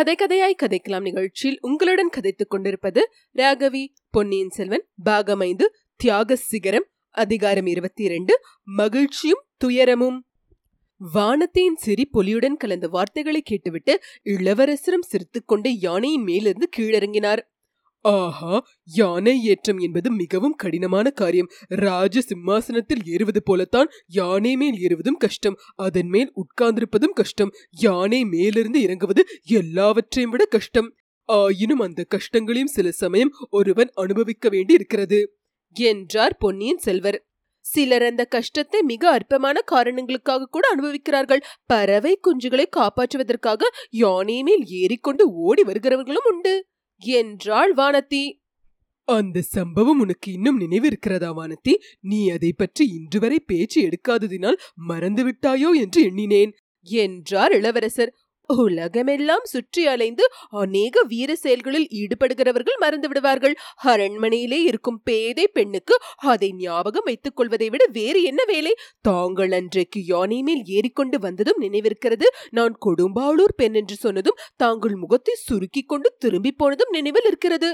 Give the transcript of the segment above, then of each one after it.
கதை கதையாய் கதைக்கலாம் நிகழ்ச்சியில் உங்களுடன் கதைத்துக் கொண்டிருப்பது ராகவி பொன்னியின் செல்வன் பாகம் ஐந்து தியாக சிகரம் அதிகாரம் இருபத்தி இரண்டு மகிழ்ச்சியும் துயரமும். வானத்தின் சிரி பொலியுடன் கலந்த வார்த்தைகளை கேட்டுவிட்டு இளவரசரும் சிரித்துக்கொண்டு யானையின் மேலிருந்து கீழிறங்கினார். ஆஹா யானை ஏற்றம் என்பது மிகவும் கடினமான காரியம். ராஜ சிம்மாசனத்தில் ஏறுவது போலத்தான் யானை மேல் ஏறுவதும் கஷ்டம் அதன் மேல் உட்கார்ந்திருப்பதும் கஷ்டம். யானை மேலிருந்து இறங்குவது எல்லாவற்றையும் விட கஷ்டம். ஆயினும் அந்த கஷ்டங்களையும் சில சமயம் ஒருவன் அனுபவிக்க வேண்டி இருக்கிறது என்றார் பொன்னியின் செல்வர். சிலர் அந்த கஷ்டத்தை மிக அற்பமான காரணங்களுக்காக கூட அனுபவிக்கிறார்கள். பறவை குஞ்சுகளை காப்பாற்றுவதற்காக யானை மேல் ஏறிக்கொண்டு ஓடி வருகிறவர்களும் உண்டு. என்றாள் வானத்தி அந்த சம்பவம் உனக்கு இன்னும் நினைவு இருக்கிறதா வானத்தி நீ அதை பற்றி இன்று வரை பேச்சு எடுக்காததினால் மறந்து விட்டாயோ என்று எண்ணினேன் என்றார் இளவரசர். உலகமெல்லாம் சுற்றி அலைந்து அநேக வீர செயல்களில் ஈடுபடுகிறவர்கள் மறந்து விடுவார்கள். அரண்மனையிலே இருக்கும் பேதை பெண்ணுக்கு அதை ஞாபகம் வைத்துக் கொள்வதை விட வேறு என்ன வேலை? தாங்கள் அன்றைக்கு யானை மேல் ஏறிக்கொண்டு வந்ததும் நினைவிருக்கிறது. நான் கொடும்பாளூர் பெண் என்று சொன்னதும் தாங்கள் முகத்தை சுருக்கிக் கொண்டு திரும்பி போனதும் நினைவில் இருக்கிறது.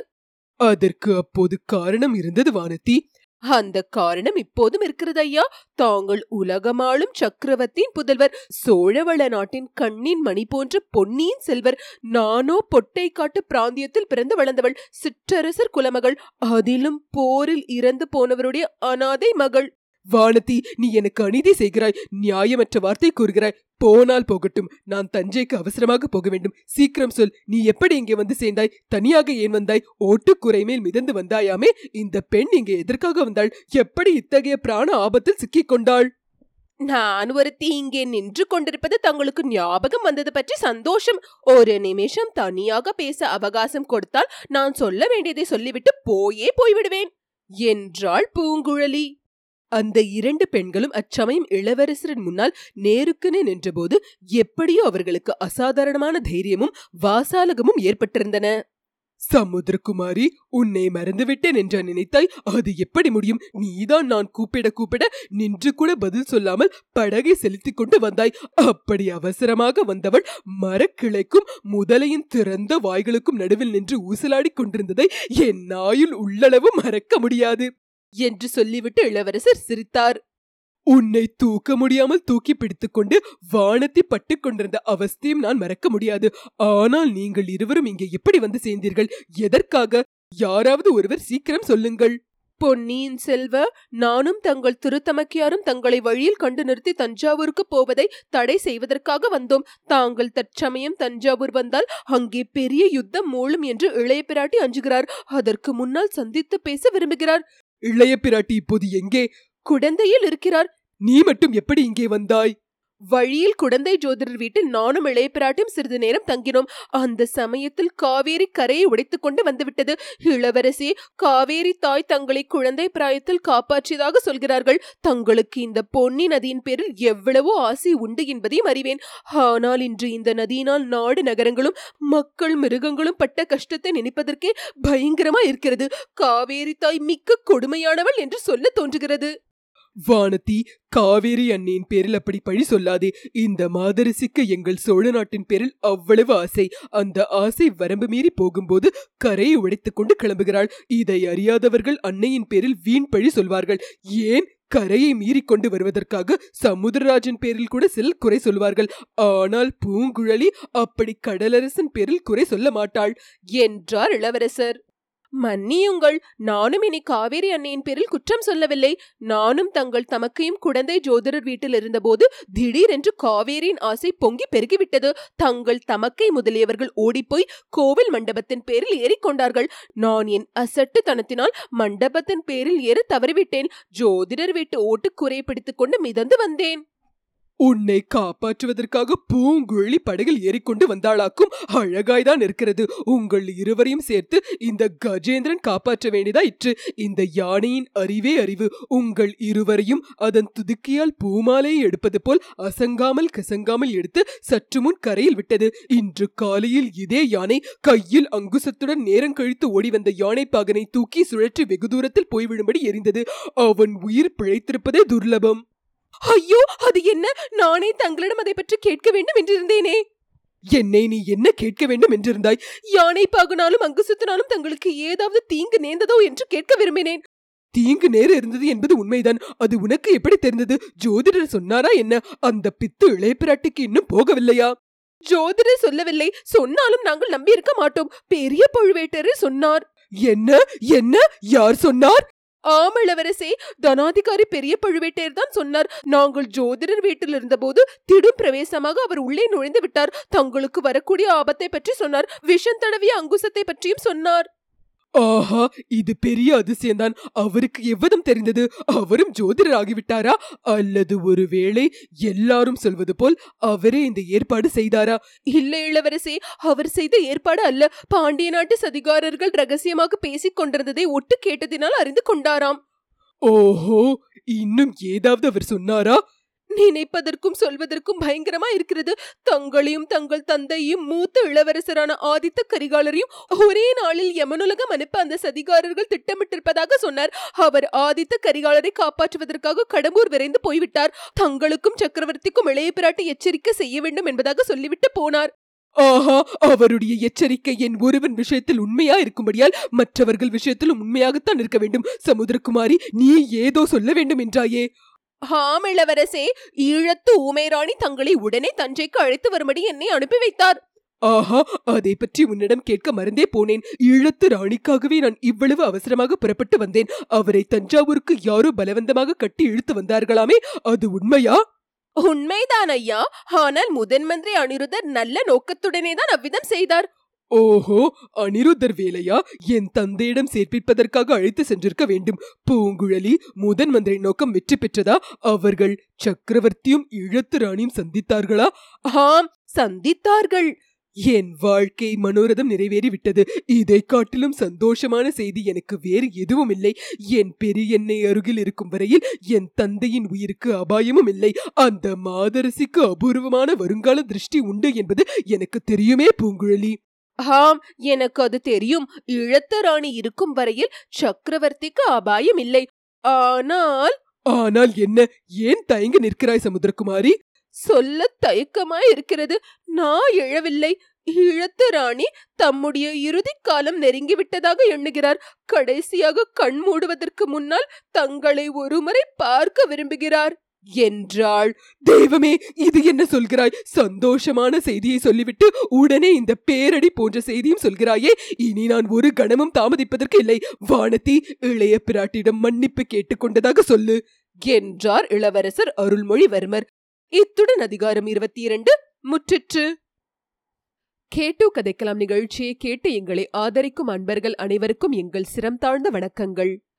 அதற்கு அப்போது காரணம் இருந்தது வானத்தி அந்த காரணம் இப்போதும் இருக்கிறது ஐயா. தாங்கள் உலகமாளும் சக்கரவர்த்தியின் புதல்வர் சோழவள நாட்டின் கண்ணின் மணி போன்ற பொன்னியின் செல்வர் நானோ பொட்டை காட்டு பிராந்தியத்தில் பிறந்து வளர்ந்தவள் சிற்றரசர் குலமகள் அதிலும் போரில் இறந்து போனவருடைய அனாதை மகள். வானதி நீ எனக்கு அநீதி செய்கிறாய் நியாயமற்ற வார்த்தை கூறுகிறாய். போனால் போகட்டும் நான் தஞ்சைக்கு அவசரமாக போக வேண்டும். சீக்கிரம் சொல் நீ எப்படி இங்கே வந்து சேர்ந்தாய்? தனியாக ஏன் வந்தாய்? ஓட்டுக்குறை மேல் மிதந்து வந்தாயாமே? இந்த பெண் இங்கே எதற்காக வந்தாள்? எப்படி இத்தகைய பிராண ஆபத்தில் சிக்கிக் கொண்டாள்? நான் ஒருத்தி இங்கே நின்று கொண்டிருப்பது தங்களுக்கு ஞாபகம் வந்தது பற்றி சந்தோஷம். ஒரு நிமிஷம் தனியாக பேச அவகாசம் கொடுத்தால் நான் சொல்ல வேண்டியதை சொல்லிவிட்டு போயே போய்விடுவேன். என்றாள் பூங்குழலி. அந்த இரண்டு பெண்களும் அச்சமயம் இளவரசரின் முன்னால் நேருக்குனே நின்றபோது எப்படியோ அவர்களுக்கு அசாதாரணமான தைரியமும் வாசாலகமும் ஏற்பட்டிருந்தன. சமுத்திரகுமாரி உன்னை மறந்துவிட்டேன் என்று நினைத்தாய் அது எப்படி முடியும்? நீதான் நான் கூப்பிட கூப்பிட நின்று கூட பதில் சொல்லாமல் படகை செலுத்திக் கொண்டு வந்தாய். அப்படி அவசரமாக வந்தவள் மரக்கிளைக்கும் முதலையின் திறந்த வாய்களுக்கும் நடுவில் நின்று ஊசலாடிக் கொண்டிருந்ததை என் நாயுள் உள்ளளவு மறக்க முடியாது. என்று சொல்லிவிட்டு இளவரசர் சிரித்தார். உன்னை தூக்க முடியாமல் தூக்கி பிடித்துக்கொண்டு வானத்தை பட்டுக் கொண்டிருந்த அவஸ்தையும் நான் மறக்க முடியாது. ஆனால் நீங்கள் இருவரும் இங்கே எப்படி வந்து சேர்ந்தீர்கள். எதற்காக? யாராவது ஒருவர் சீக்கிரம் சொல்லுங்கள். பொன்னியின் செல்வ நானும் தங்கள் திருத்தமக்கியாரும் தங்களை வழியில் கண்டு நிறுத்தி தஞ்சாவூருக்கு போவதை தடை செய்வதற்காக வந்தோம். தாங்கள் தற்சமயம் தஞ்சாவூர் வந்தால் அங்கே பெரிய யுத்தம் மூழும் என்று இளைய பிராட்டி அஞ்சுகிறார். அதற்கு முன்னால் சந்தித்து பேச விரும்புகிறார். இளைய பிராட்டி இப்போது எங்கே? குடந்தையில் இருக்கிறார். நீ மட்டும் எப்படி இங்கே வந்தாய்? வழியில் குடந்தை ஜோதிடர் வீட்டில் நானும் இளையபிராட்டியும் சிறிது நேரம் தங்கினோம். அந்த சமயத்தில் காவேரி கரையை உடைத்து கொண்டு வந்துவிட்டது. இளவரசி காவேரி தாய் தங்களை குழந்தை பிராயத்தில் காப்பாற்றியதாக சொல்கிறார்கள். தங்களுக்கு இந்த பொன்னி நதியின் பேரில் எவ்வளவோ ஆசை உண்டு என்பதையும் அறிவேன். ஆனால் இன்று இந்த நதியினால் நாடு நகரங்களும் மக்கள் மிருகங்களும் பட்ட கஷ்டத்தை நினைப்பதற்கே பயங்கரமா இருக்கிறது காவேரி தாய் மிக்க கொடுமையானவள் என்று சொல்ல தோன்றுகிறது. வானதி காவேரி அன்னையின் பேரில் அப்படி பழி சொல்லாதே. இந்த மாதரசிக்கு எங்கள் சோழ நாட்டின் பேரில் அவ்வளவு ஆசை. அந்த ஆசை வரம்பு மீறி போகும்போது கரையை உடைத்துக் கொண்டு கிளம்புகிறாள். இதை அறியாதவர்கள் அன்னையின் பேரில் வீண் பழி சொல்வார்கள். ஏன்? கரையை மீறி கொண்டு வருவதற்காக சமுத்திரராஜன் பேரில் கூட சிலர் குறை சொல்வார்கள். ஆனால் பூங்குழலி அப்படி கடலரசன் பேரில் குறை சொல்ல மாட்டாள். என்றார் இளவரசர். மன்னியுங்கள் நானும் இனி காவேரி அன்னையின் பேரில் குற்றம் சொல்லவில்லை. நானும் தங்கள் தமக்கையும் குழந்தை ஜோதிடர் வீட்டில் இருந்தபோது திடீரென்று காவேரியின் ஆசை பொங்கி பெருகிவிட்டது. தங்கள் தமக்கை முதலியவர்கள் ஓடிப்போய் கோவில் மண்டபத்தின் பேரில் ஏறிக்கொண்டார்கள் நான் என் அசட்டுத்தனத்தினால் மண்டபத்தின் பேரில் ஏற தவறிவிட்டேன். ஜோதிடர் வீட்டு ஓட்டுக்குறையை பிடித்துக் கொண்டு மிதந்து வந்தேன். உன்னை காப்பாற்றுவதற்காக பூங்குழலி படகில் ஏறிக்கொண்டு வந்தாளாக்கும் அழகாய்தான் இருக்கிறது. உங்கள் இருவரையும் சேர்த்து இந்த கஜேந்திரன் காப்பாற்ற வேண்டியதாயிற்று இந்த யானையின் அறிவே அறிவு. உங்கள் இருவரையும் அதன் துதுக்கியால் பூமாலையை எடுப்பது போல் அசங்காமல் கசங்காமல் எடுத்து சற்று முன் கரையில் விட்டது. இன்று காலையில் இதே யானை கையில் அங்குசத்துடன் நேரம் கழித்து ஓடி வந்த யானை பாகனை தூக்கி சுழற்றி வெகு தூரத்தில் போய்விடும்படி எரிந்தது. அவன் உயிர் பிழைத்திருப்பதே துர்லபம். ஐயோ அது என்ன? நானே தங்களிடம் அதை பற்றி கேட்க வேண்டும் என்றிருந்தேனே. என்னை நீ என்ன கேட்க வேண்டும் என்றிருந்தாய்? யானை பாகுனாலும் அங்கு சுத்தினாலும் தங்களுக்கு ஏதாவது தீங்கு நேர்ந்ததோ என்று கேட்க விரும்பினேன். தீங்கு நேர இருந்தது என்பது உண்மைதான். அது உனக்கு எப்படி தெரிந்தது? ஜோதிடர் சொன்னாரா என்ன? அந்த பித்து இளைய பிராட்டிக்கு இன்னும் போகவில்லையா? ஜோதிடர் சொல்லவில்லை. சொன்னாலும் நாங்கள் நம்பியிருக்க மாட்டோம். பெரிய பழுவேட்டரர் சொன்னார். என்ன? என்ன? யார் சொன்னார்? ஆமளவரசே தனாதிகாரி பெரிய பழுவேட்டையர் தான் சொன்னார். நாங்கள் ஜோதிடர் வீட்டில் இருந்தபோது திடும் பிரவேசமாக அவர் உள்ளே நுழைந்து விட்டார். தங்களுக்கு வரக்கூடிய ஆபத்தை பற்றி சொன்னார். விஷம் தடவிய அங்குசத்தை பற்றியும் சொன்னார். ஆஹா இது பெரிய அதிசயம்தான். அவருக்கு எவ்வளம் தெரிந்தது? அவரும் ஜோதிடர் ஆகிவிட்டாரா அல்லது ஒருவேளை எல்லாரும் சொல்வது போல் அவரே இந்த ஏற்பாடு செய்தாரா? இல்லை இளவரசே அவர் செய்த ஏற்பாடு அல்ல. பாண்டிய நாட்டு சதிகாரர்கள் ரகசியமாக பேசிக் கொண்டிருந்ததை ஒட்டு கேட்டதினால் அறிந்து கொண்டாராம். ஓஹோ இன்னும் ஏதாவது அவர் சொன்னாரா? நினைப்பதற்கும் சொல்வதற்கும் பயங்கரமா இருக்கிறது. தங்களையும் தங்கள் தந்தையும் மூத்த இளவரசரான ஆதித்த கரிகாலரையும் ஒரே நாளில் யமனுலகம் அனுப்ப அந்த சதிகாரர்கள் திட்டமிட்டிருப்பதாக சொன்னார். அவர் ஆதித்த கரிகாலரை காப்பாற்றுவதற்காக கடம்பூர் விரைந்து போய்விட்டார். தங்களுக்கும் சக்கரவர்த்திக்கும் இளைய பிராட்டி எச்சரிக்கை செய்ய வேண்டும் என்பதாக சொல்லிவிட்டு போனார். ஆஹா அவருடைய எச்சரிக்கை என் ஒருவன் விஷயத்தில் உண்மையா இருக்கும்படியால் மற்றவர்கள் விஷயத்திலும் உண்மையாகத்தான் இருக்க வேண்டும். சமுதிரகுமாரி நீ ஏதோ சொல்ல வேண்டும் என்றாயே? ஆம் இளவரசே. ஈழத்து ஊமைராணி தங்களை உடனே தஞ்சைக்கு அழைத்து வரும்படி என்னை அனுப்பி வைத்தார். ஆஹா அதை பற்றி உன்னிடம் கேட்க மறந்தே போனேன். ஈழத்து ராணிக்காகவே நான் இவ்வளவு அவசரமாக புறப்பட்டு வந்தேன். அவரை தஞ்சாவூருக்கு யாரோ பலவந்தமாக கட்டி இழுத்து வந்தார்களாமே அது உண்மையா? உண்மைதான் ஐயா ஆனால் முதன் மந்திரி அனிருதர் நல்ல நோக்கத்துடனே தான் அவ்விதம் செய்தார். ஓஹோ அனிருத்தர் வேலையா? என் தந்தையிடம் சேர்ப்பிப்பதற்காக அழைத்து சென்றிருக்க வேண்டும். பூங்குழலி முதன் மந்திரி நோக்கம் வெற்றி பெற்றதா? அவர்கள் சக்கரவர்த்தியும் இழத்து ராணியும் சந்தித்தார்களா? ஆம் சந்தித்தார்கள். என் வாழ்க்கை மனோரதம் நிறைவேறிவிட்டது. இதை காட்டிலும் சந்தோஷமான செய்தி எனக்கு வேறு எதுவும் இல்லை என் பெரியெண்ணை அருகில் இருக்கும் வரையில் என் தந்தையின் உயிருக்கு அபாயமும் இல்லை. அந்த மாதரசிக்கு அபூர்வமான வருங்கால திருஷ்டி உண்டு என்பது எனக்கு தெரியுமே பூங்குழலி. ஆம் எனக்கு அது தெரியும். இழத்த ராணி இருக்கும் வரையில் சக்கரவர்த்திக்கு அபாயம் இல்லை. ஆனால் ஆனால் என்ன? ஏன் தயங்கி நிற்கிறாய் சமுத்திரகுமாரி? சொல்ல தயக்கமாய் இருக்கிறது. நான் எழவில்லை. இழத்த ராணி தம்முடைய இறுதி காலம் நெருங்கிவிட்டதாக எண்ணுகிறார். கடைசியாக கண் மூடுவதற்கு முன்னால் தங்களை ஒருமுறை பார்க்க விரும்புகிறார். என்றாள். தெய்வமே இது என்ன சொல்கிறாய்? சந்தோஷமான செய்தியை சொல்லிவிட்டு உடனே இந்த பேரடி போன்ற செய்தியும் சொல்கிறாயே. இனி நான் ஒரு கணமும் தாமதிப்பதற்கு இல்லை. வானதி இளைய பிராட்டியிடம் மன்னிப்பு கேட்டுக்கொண்டதாக சொல்லு என்றார் இளவரசர் அருள்மொழிவர்மர். இத்துடன் அதிகாரம் இருபத்தி இரண்டு முற்றிற்று. கேட்டு கதைக்கலாம் நிகழ்ச்சியை கேட்டு எங்களை ஆதரிக்கும் அன்பர்கள் அனைவருக்கும் எங்கள் சிரம் தாழ்ந்த வணக்கங்கள்.